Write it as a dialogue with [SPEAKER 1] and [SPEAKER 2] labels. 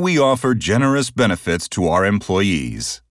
[SPEAKER 1] we offer generous benefits to our employees.